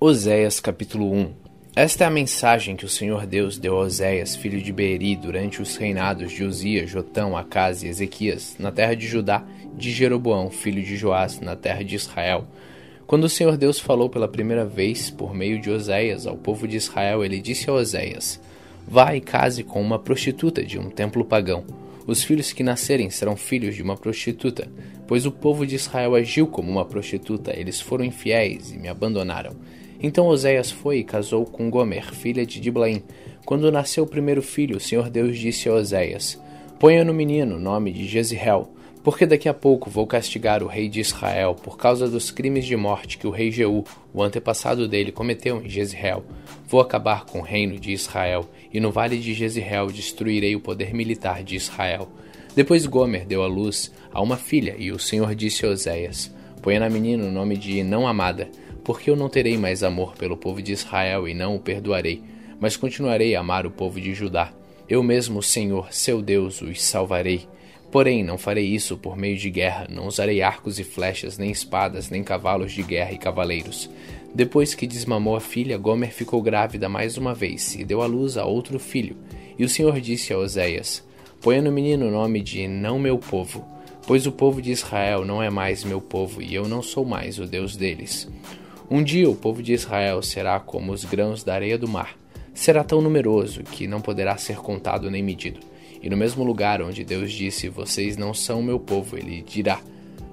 Oséias capítulo 1 Esta é a mensagem que o Senhor Deus deu a Oséias, filho de Beeri, durante os reinados de Uzias, Jotão, Acas e Ezequias, na terra de Judá, de Jeroboão, filho de Joás, na terra de Israel. Quando o Senhor Deus falou pela primeira vez, por meio de Oséias, ao povo de Israel, ele disse a Oséias: Vá e case com uma prostituta de um templo pagão. Os filhos que nascerem serão filhos de uma prostituta, pois o povo de Israel agiu como uma prostituta, eles foram infiéis e me abandonaram. Então Oséias foi e casou com Gomer, filha de Diblaim. Quando nasceu o primeiro filho, o Senhor Deus disse a Oséias: Ponha no menino o nome de Jezreel, porque daqui a pouco vou castigar o rei de Israel por causa dos crimes de morte que o rei Jeú, o antepassado dele, cometeu em Jezreel. Vou acabar com o reino de Israel, e no vale de Jezreel destruirei o poder militar de Israel. Depois Gomer deu à luz a uma filha, e o Senhor disse a Oséias: Ponha na menina o nome de não amada, porque eu não terei mais amor pelo povo de Israel e não o perdoarei, mas continuarei a amar o povo de Judá. Eu mesmo, Senhor, seu Deus, os salvarei. Porém, não farei isso por meio de guerra, não usarei arcos e flechas, nem espadas, nem cavalos de guerra e cavaleiros. Depois que desmamou a filha, Gomer ficou grávida mais uma vez e deu à luz a outro filho. E o Senhor disse a Oséias: Ponha no menino o nome de Não Meu Povo, pois o povo de Israel não é mais meu povo e eu não sou mais o Deus deles. Um dia o povo de Israel será como os grãos da areia do mar. Será tão numeroso que não poderá ser contado nem medido. E no mesmo lugar onde Deus disse: Vocês não são meu povo, ele dirá: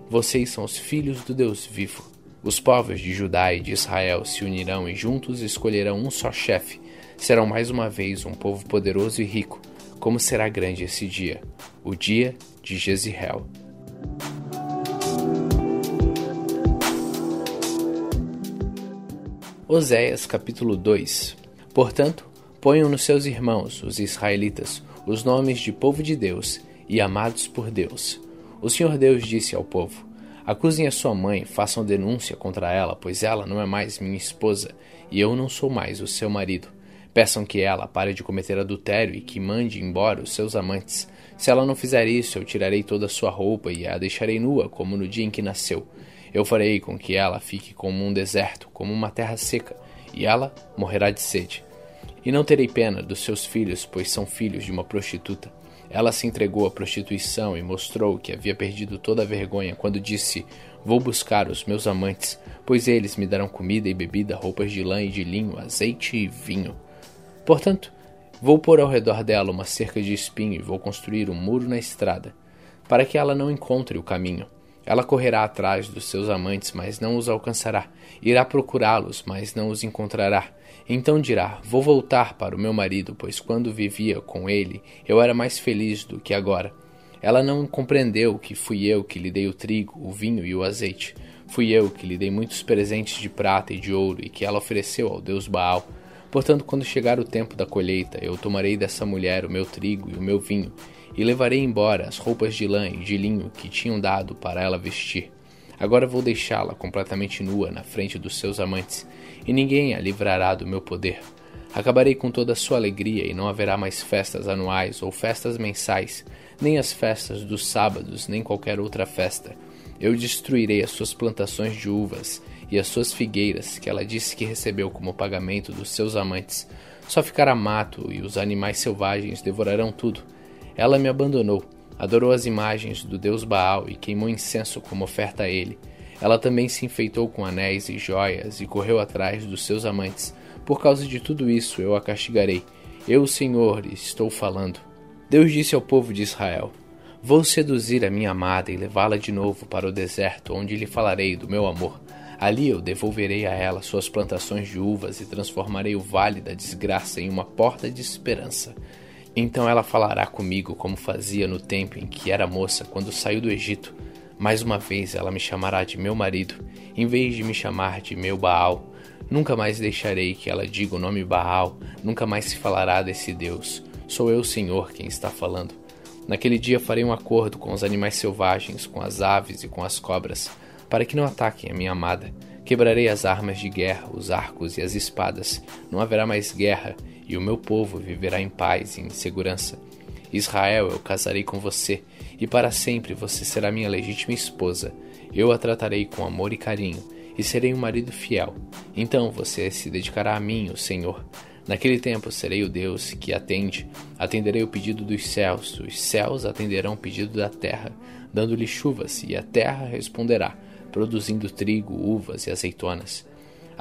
Vocês são os filhos do Deus vivo. Os povos de Judá e de Israel se unirão e juntos escolherão um só chefe. Serão mais uma vez um povo poderoso e rico. Como será grande esse dia, o dia de Jezreel. Oséias capítulo 2 Portanto, ponham nos seus irmãos, os israelitas, os nomes de povo de Deus e amados por Deus. O Senhor Deus disse ao povo: Acusem a sua mãe, façam denúncia contra ela, pois ela não é mais minha esposa e eu não sou mais o seu marido. Peçam que ela pare de cometer adultério e que mande embora os seus amantes. Se ela não fizer isso, eu tirarei toda a sua roupa e a deixarei nua, como no dia em que nasceu. Eu farei com que ela fique como um deserto, como uma terra seca, e ela morrerá de sede. E não terei pena dos seus filhos, pois são filhos de uma prostituta. Ela se entregou à prostituição e mostrou que havia perdido toda a vergonha quando disse: Vou buscar os meus amantes, pois eles me darão comida e bebida, roupas de lã e de linho, azeite e vinho. Portanto, vou pôr ao redor dela uma cerca de espinho e vou construir um muro na estrada, para que ela não encontre o caminho. Ela correrá atrás dos seus amantes, mas não os alcançará. Irá procurá-los, mas não os encontrará. Então dirá: Vou voltar para o meu marido, pois quando vivia com ele eu era mais feliz do que agora. Ela não compreendeu que fui eu que lhe dei o trigo, o vinho e o azeite. Fui eu que lhe dei muitos presentes de prata e de ouro e que ela ofereceu ao deus Baal. Portanto, quando chegar o tempo da colheita, eu tomarei dessa mulher o meu trigo e o meu vinho e levarei embora as roupas de lã e de linho que tinham dado para ela vestir. Agora vou deixá-la completamente nua na frente dos seus amantes, e ninguém a livrará do meu poder. Acabarei com toda a sua alegria, e não haverá mais festas anuais ou festas mensais, nem as festas dos sábados, nem qualquer outra festa. Eu destruirei as suas plantações de uvas e as suas figueiras, que ela disse que recebeu como pagamento dos seus amantes. Só ficará mato, e os animais selvagens devorarão tudo ela me abandonou, adorou as imagens do deus Baal e queimou incenso como oferta a ele. Ela também se enfeitou com anéis e joias e correu atrás dos seus amantes. Por causa de tudo isso eu a castigarei. Eu, Senhor, estou falando. Deus disse ao povo de Israel: Vou seduzir a minha amada e levá-la de novo para o deserto, onde lhe falarei do meu amor. Ali eu devolverei a ela suas plantações de uvas e transformarei o vale da desgraça em uma porta de esperança. Então ela falará comigo como fazia no tempo em que era moça quando saiu do Egito. Mais uma vez ela me chamará de meu marido, em vez de me chamar de meu Baal. Nunca mais deixarei que ela diga o nome Baal, nunca mais se falará desse Deus. Sou eu, Senhor, quem está falando. Naquele dia farei um acordo com os animais selvagens, com as aves e com as cobras, para que não ataquem a minha amada. Quebrarei as armas de guerra, os arcos e as espadas. Não haverá mais guerra, e o meu povo viverá em paz e em segurança. Israel, eu casarei com você, e para sempre você será minha legítima esposa. Eu a tratarei com amor e carinho, e serei um marido fiel. Então você se dedicará a mim, o Senhor. Naquele tempo serei o Deus que atende, atenderei o pedido dos céus, os céus atenderão o pedido da terra, dando-lhe chuvas, e a terra responderá, produzindo trigo, uvas e azeitonas.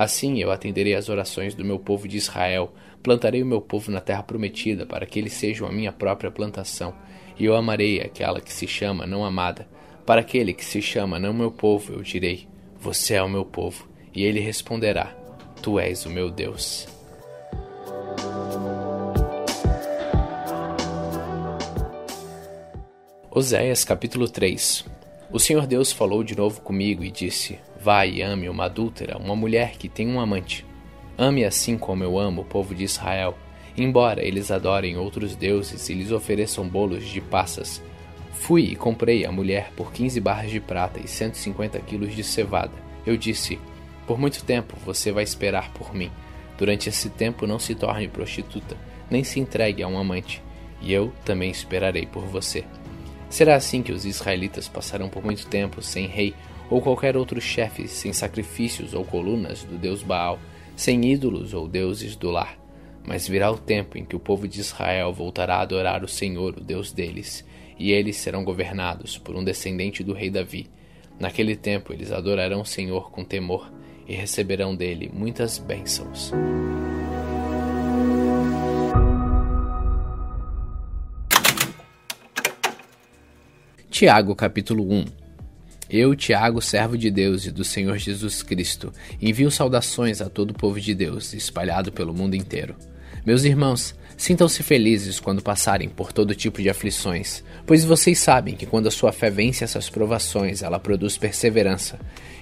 Assim eu atenderei às orações do meu povo de Israel, plantarei o meu povo na terra prometida, para que eles sejam a minha própria plantação, e eu amarei aquela que se chama não amada. Para aquele que se chama não meu povo, eu direi: Você é o meu povo. E ele responderá: Tu és o meu Deus. Oséias capítulo 3 O Senhor Deus falou de novo comigo e disse: Vai e ame uma adúltera, uma mulher que tem um amante. Ame assim como eu amo o povo de Israel, embora eles adorem outros deuses e lhes ofereçam bolos de passas. Fui e comprei a mulher por 15 barras de prata e 150 quilos de cevada. Eu disse: Por muito tempo você vai esperar por mim. Durante esse tempo não se torne prostituta, nem se entregue a um amante, e eu também esperarei por você. Será assim que os israelitas passarão por muito tempo sem rei ou qualquer outro chefe, sem sacrifícios ou colunas do deus Baal, sem ídolos ou deuses do lar. Mas virá o tempo em que o povo de Israel voltará a adorar o Senhor, o Deus deles, e eles serão governados por um descendente do rei Davi. Naquele tempo eles adorarão o Senhor com temor e receberão dele muitas bênçãos. Tiago capítulo 1 eu, Tiago, servo de Deus e do Senhor Jesus Cristo, envio saudações a todo o povo de Deus, espalhado pelo mundo inteiro. Meus irmãos, sintam-se felizes quando passarem por todo tipo de aflições, pois vocês sabem que quando a sua fé vence essas provações, ela produz perseverança.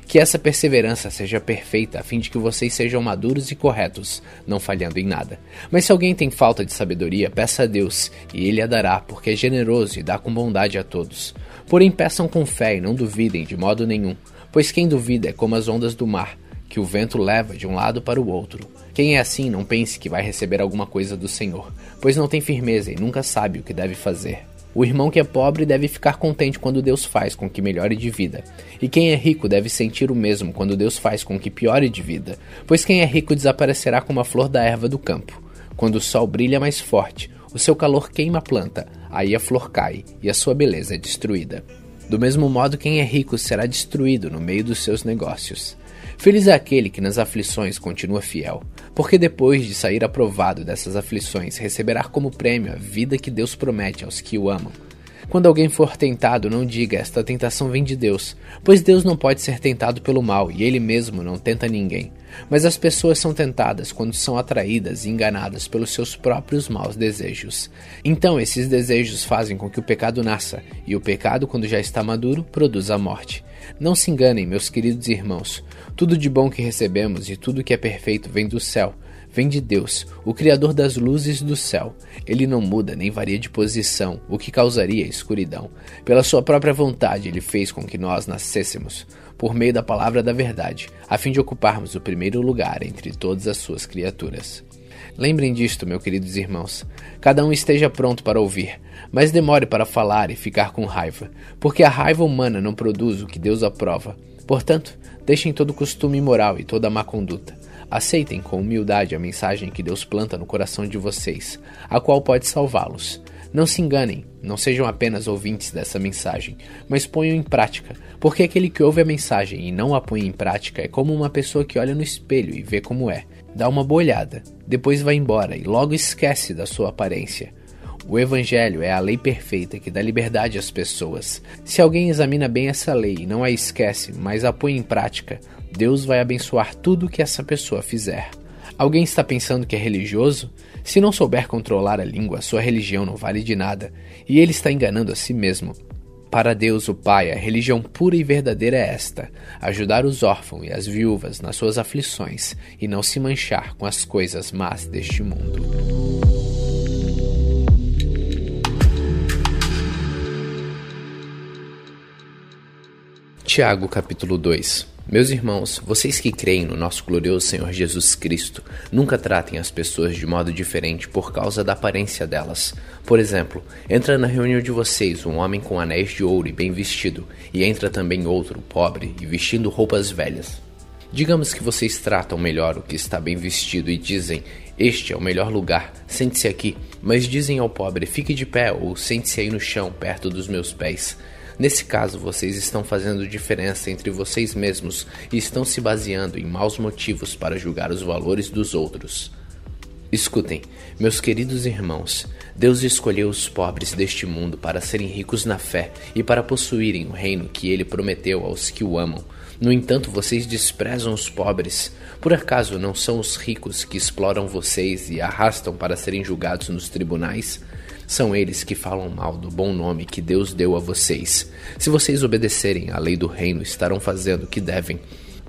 Que essa perseverança seja perfeita, a fim de que vocês sejam maduros e corretos, não falhando em nada. Mas se alguém tem falta de sabedoria, peça a Deus, e ele a dará, porque é generoso e dá com bondade a todos. Porém, peçam com fé e não duvidem de modo nenhum, pois quem duvida é como as ondas do mar, que o vento leva de um lado para o outro. Quem é assim não pense que vai receber alguma coisa do Senhor, pois não tem firmeza e nunca sabe o que deve fazer. O irmão que é pobre deve ficar contente quando Deus faz com que melhore de vida. E quem é rico deve sentir o mesmo quando Deus faz com que piore de vida, pois quem é rico desaparecerá como a flor da erva do campo. Quando o sol brilha mais forte, o seu calor queima a planta, aí a flor cai e a sua beleza é destruída. Do mesmo modo, quem é rico será destruído no meio dos seus negócios. Feliz é aquele que nas aflições continua fiel, porque depois de sair aprovado dessas aflições, receberá como prêmio a vida que Deus promete aos que o amam. Quando alguém for tentado, não diga esta tentação vem de Deus, pois Deus não pode ser tentado pelo mal e ele mesmo não tenta ninguém. Mas as pessoas são tentadas quando são atraídas e enganadas pelos seus próprios maus desejos. Então, esses desejos fazem com que o pecado nasça, e o pecado, quando já está maduro, produz a morte. Não se enganem, meus queridos irmãos. Tudo de bom que recebemos e tudo que é perfeito vem do céu vem de Deus, o Criador das luzes do céu. Ele não muda nem varia de posição, o que causaria escuridão. Pela sua própria vontade, ele fez com que nós nascêssemos, por meio da palavra da verdade, a fim de ocuparmos o primeiro lugar entre todas as suas criaturas. Lembrem disto, meus queridos irmãos. Cada um esteja pronto para ouvir, mas demore para falar e ficar com raiva, porque a raiva humana não produz o que Deus aprova. Portanto, deixem todo costume imoral e toda má conduta. Aceitem com humildade a mensagem que Deus planta no coração de vocês, a qual pode salvá-los. Não se enganem, não sejam apenas ouvintes dessa mensagem, mas ponham em prática, porque aquele que ouve a mensagem e não a põe em prática é como uma pessoa que olha no espelho e vê como é, dá uma boa olhada, depois vai embora e logo esquece da sua aparência. O Evangelho é a lei perfeita que dá liberdade às pessoas. Se alguém examina bem essa lei e não a esquece, mas a põe em prática, Deus vai abençoar tudo que essa pessoa fizer. Alguém está pensando que é religioso? Se não souber controlar a língua, sua religião não vale de nada, e ele está enganando a si mesmo. Para Deus, o Pai, a religião pura e verdadeira é esta: ajudar os órfãos e as viúvas nas suas aflições e não se manchar com as coisas más deste mundo. Tiago capítulo 2 meus irmãos, vocês que creem no nosso glorioso Senhor Jesus Cristo, nunca tratem as pessoas de modo diferente por causa da aparência delas. Por exemplo, entra na reunião de vocês um homem com anéis de ouro e bem vestido, e entra também outro, pobre e vestindo roupas velhas. Digamos que vocês tratam melhor o que está bem vestido e dizem: Este é o melhor lugar, sente-se aqui. Mas dizem ao pobre: Fique de pé ou sente-se aí no chão, perto dos meus pés. Nesse caso, vocês estão fazendo diferença entre vocês mesmos e estão se baseando em maus motivos para julgar os valores dos outros. Escutem, meus queridos irmãos, Deus escolheu os pobres deste mundo para serem ricos na fé e para possuírem o reino que ele prometeu aos que o amam. No entanto, vocês desprezam os pobres. Por acaso não são os ricos que exploram vocês e arrastam para serem julgados nos tribunais? São eles que falam mal do bom nome que Deus deu a vocês. Se vocês obedecerem à lei do reino, estarão fazendo o que devem.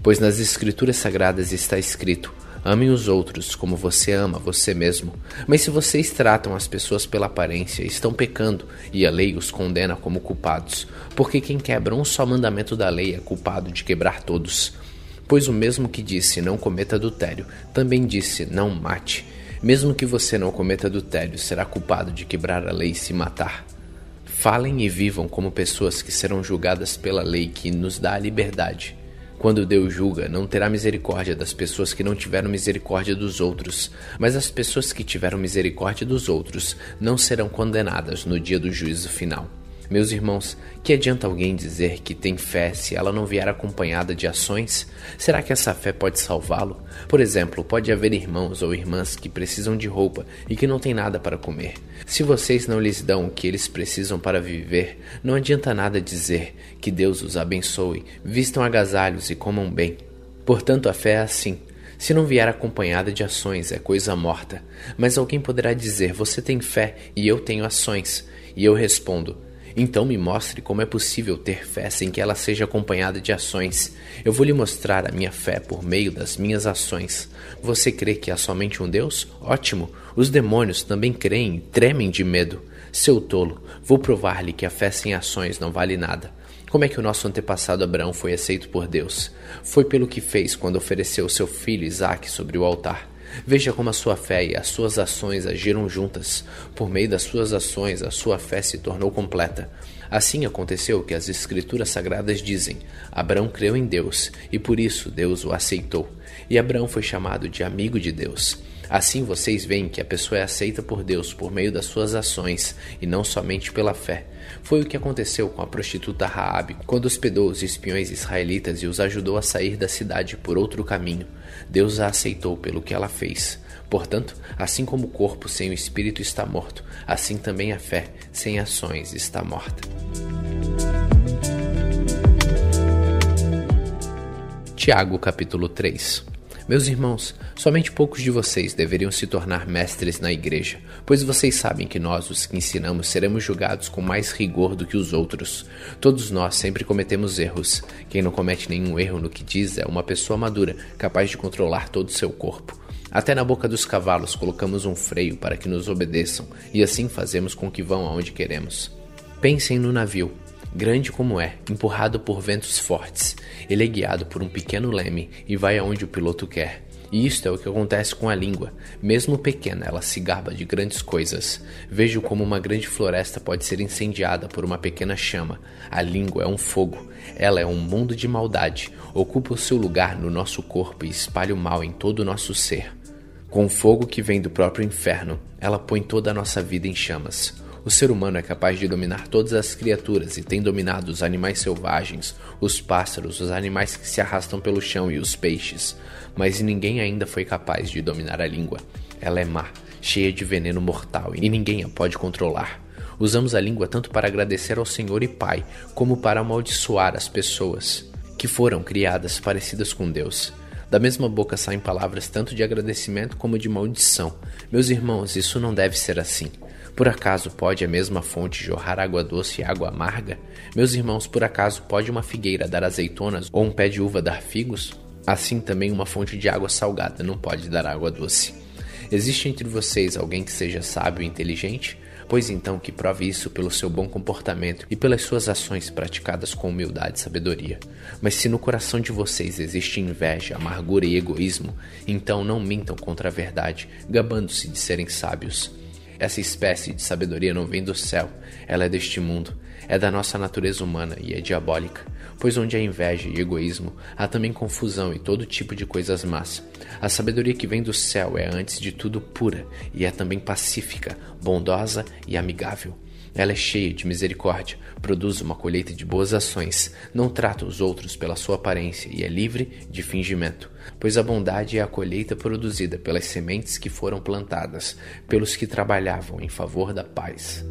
Pois nas Escrituras Sagradas está escrito: Amem os outros como você ama você mesmo. Mas se vocês tratam as pessoas pela aparência, estão pecando e a lei os condena como culpados, porque quem quebra um só mandamento da lei é culpado de quebrar todos. Pois o mesmo que disse não cometa adultério, também disse não mate. Mesmo que você não cometa adultério, será culpado de quebrar a lei e se matar. Falem e vivam como pessoas que serão julgadas pela lei que nos dá a liberdade quando Deus julga, não terá misericórdia das pessoas que não tiveram misericórdia dos outros, mas as pessoas que tiveram misericórdia dos outros não serão condenadas no dia do juízo final. Meus irmãos, que adianta alguém dizer que tem fé se ela não vier acompanhada de ações? Será que essa fé pode salvá-lo? Por exemplo, pode haver irmãos ou irmãs que precisam de roupa e que não têm nada para comer. Se vocês não lhes dão o que eles precisam para viver, não adianta nada dizer que Deus os abençoe, vistam agasalhos e comam bem. Portanto, a fé é assim. Se não vier acompanhada de ações, é coisa morta. Mas alguém poderá dizer: Você tem fé e eu tenho ações. E eu respondo: então me mostre como é possível ter fé sem que ela seja acompanhada de ações. Eu vou lhe mostrar a minha fé por meio das minhas ações. Você crê que há somente um Deus? Ótimo! Os demônios também creem e tremem de medo. Seu tolo, vou provar-lhe que a fé sem ações não vale nada. Como é que o nosso antepassado Abraão foi aceito por Deus? Foi pelo que fez quando ofereceu seu filho Isaque sobre o altar. Veja como a sua fé e as suas ações agiram juntas. Por meio das suas ações, a sua fé se tornou completa. Assim aconteceu que as Escrituras Sagradas dizem: Abraão creu em Deus e por isso Deus o aceitou. E Abraão foi chamado de amigo de Deus. Assim vocês veem que a pessoa é aceita por Deus por meio das suas ações e não somente pela fé. Foi o que aconteceu com a prostituta Raabe quando hospedou os espiões israelitas e os ajudou a sair da cidade por outro caminho. Deus a aceitou pelo que ela fez. Portanto, assim como o corpo sem o espírito está morto, assim também a fé sem ações está morta. Tiago capítulo 3 meus irmãos, somente poucos de vocês deveriam se tornar mestres na igreja, pois vocês sabem que nós, os que ensinamos, seremos julgados com mais rigor do que os outros. Todos nós sempre cometemos erros. Quem não comete nenhum erro no que diz é uma pessoa madura, capaz de controlar todo o seu corpo. Até na boca dos cavalos colocamos um freio para que nos obedeçam, e assim fazemos com que vão aonde queremos. Pensem no navio grande como é, empurrado por ventos fortes. Ele é guiado por um pequeno leme e vai aonde o piloto quer. E isto é o que acontece com a língua. Mesmo pequena, ela se gaba de grandes coisas. Vejo como uma grande floresta pode ser incendiada por uma pequena chama. A língua é um fogo. Ela é um mundo de maldade. Ocupa o seu lugar no nosso corpo e espalha o mal em todo o nosso ser. Com o fogo que vem do próprio inferno, ela põe toda a nossa vida em chamas. O ser humano é capaz de dominar todas as criaturas e tem dominado os animais selvagens, os pássaros, os animais que se arrastam pelo chão e os peixes. Mas ninguém ainda foi capaz de dominar a língua. Ela é má, cheia de veneno mortal e ninguém a pode controlar. Usamos a língua tanto para agradecer ao Senhor e Pai, como para amaldiçoar as pessoas que foram criadas parecidas com Deus. Da mesma boca saem palavras tanto de agradecimento como de maldição. Meus irmãos, isso não deve ser assim. Por acaso pode a mesma fonte jorrar água doce e água amarga? Meus irmãos, por acaso pode uma figueira dar azeitonas ou um pé de uva dar figos? Assim também uma fonte de água salgada não pode dar água doce. Existe entre vocês alguém que seja sábio e inteligente? Pois então que prove isso pelo seu bom comportamento e pelas suas ações praticadas com humildade e sabedoria. Mas se no coração de vocês existe inveja, amargura e egoísmo, então não mintam contra a verdade, gabando-se de serem sábios. Essa espécie de sabedoria não vem do céu, ela é deste mundo, é da nossa natureza humana e é diabólica. Pois onde há inveja e egoísmo, há também confusão e todo tipo de coisas más. A sabedoria que vem do céu é, antes de tudo, pura e é também pacífica, bondosa e amigável. Ela é cheia de misericórdia, produz uma colheita de boas ações, não trata os outros pela sua aparência e é livre de fingimento. Pois a bondade é a colheita produzida pelas sementes que foram plantadas, pelos que trabalhavam em favor da paz.